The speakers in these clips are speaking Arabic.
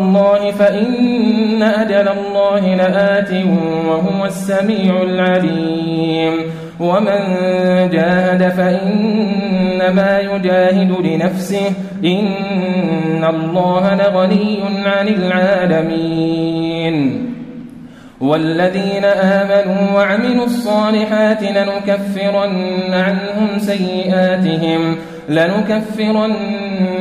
الله فإن أجل الله لآت وهو السميع العليم ومن جاهد فإنما يجاهد لنفسه إن الله لغني عن العالمين والذين آمنوا وعملوا الصالحات لنكفرن عنهم سيئاتهم لنكفرن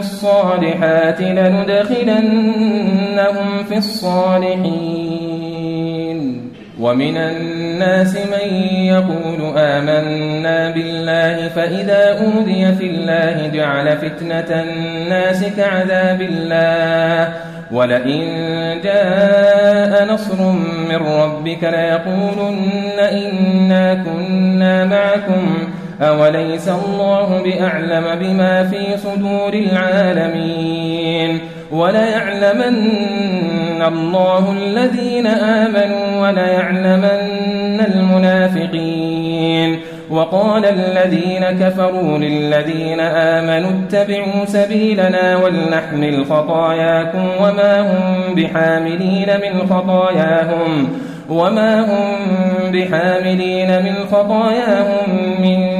الصالحات لندخلنهم في الصالحين. ومن الناس من يقول آمنا بالله فإذا أوذي في الله جعل فتنة الناس كعذاب الله. ولئن جاء نصر من ربك ليقولن إنا كنا معكم. أوليس الله بأعلم بما في صدور العالمين وليعلمن الله الذين آمنوا وليعلمن المنافقين وقال الذين كفروا للذين آمنوا اتبعوا سبيلنا ولنحمل خطاياكم وما هم بحاملين من خطاياهم وما هم بحاملين من خطاياهم من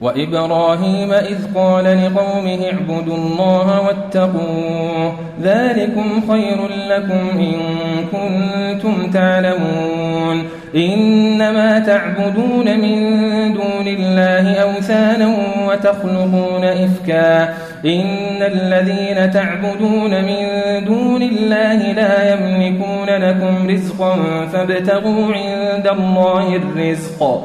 وإبراهيم إذ قال لقومه اعبدوا الله واتقوه ذلكم خير لكم إن كنتم تعلمون إنما تعبدون من دون الله أوثانا وتخلقون إفكا إن الذين تعبدون من دون الله لا يملكون لكم رزقا فابتغوا عند الله الرزق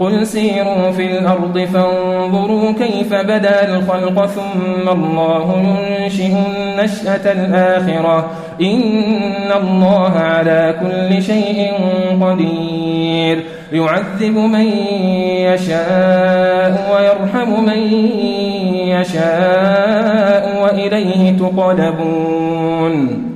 قل سيروا في الأرض فانظروا كيف بدا الخلق ثم الله ينشئ النشأة الآخرة إن الله على كل شيء قدير يعذب من يشاء ويرحم من يشاء وإليه تقلبون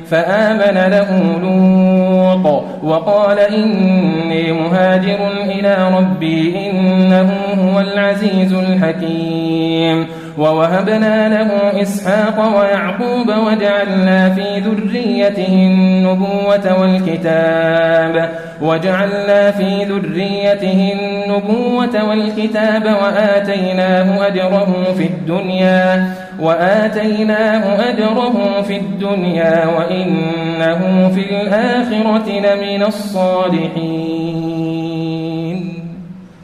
فآمن له لوط وقال إني مهاجر إلى ربي إنه هو العزيز الحكيم. ووهبنا له إسحاق ويعقوب وجعلنا في ذريته النبوة والكتاب وجعلنا في ذريته النبوة والكتاب وآتيناه أجره في الدنيا وآتيناه أجره في الدنيا وإنه في الآخرة لمن الصالحين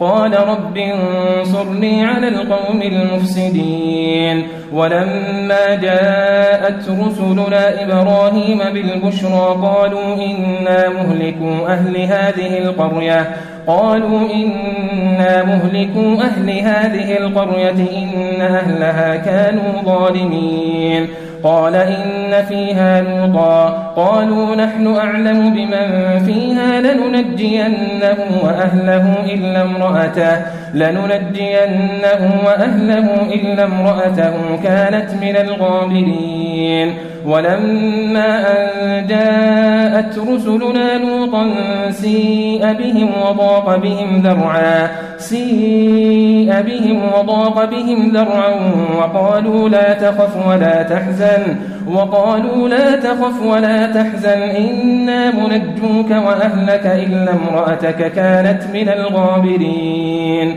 قال رب انصرني على القوم المفسدين. ولما جاءت رسلنا إبراهيم بالبشرى قالوا إنا مهلكوا أهل هذه القرية. قالوا إنا مهلكوا أهل هذه القرية إن أهلها كانوا ظالمين. قال إن فيها لوطا. قالوا نحن أعلم بمن فيها لننجينه وأهله إلا امرأته. لننجينه وأهله إلا امرأته كانت من الغابرين. ولما أن جاءت رسلنا لوطا سيء بهم وضاق بهم ذرعا سيء بهم وضاق بهم ذرعا وقالوا لا تخف ولا تحزن وقالوا لا تخف ولا تحزن إنا منجوك وأهلك إلا امرأتك كانت من الغابرين.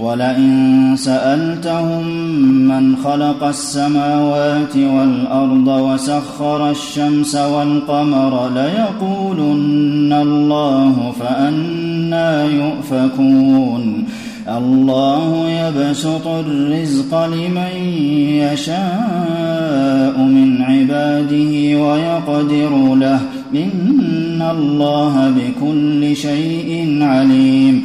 ولئن سألتهم من خلق السماوات والأرض وسخر الشمس والقمر ليقولن الله فأنا يؤفكون. الله يبسط الرزق لمن يشاء من عباده ويقدر له. إن الله بكل شيء عليم.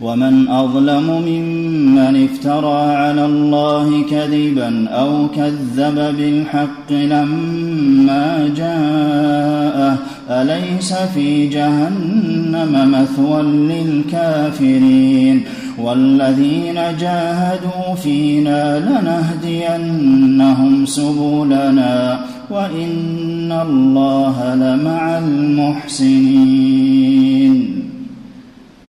ومن أظلم ممن افترى على الله كذبا أو كذب بالحق لما جاءه أليس في جهنم مثوى للكافرين؟ والذين جاهدوا فينا لنهدينهم سبلنا وإن الله لمع المحسنين.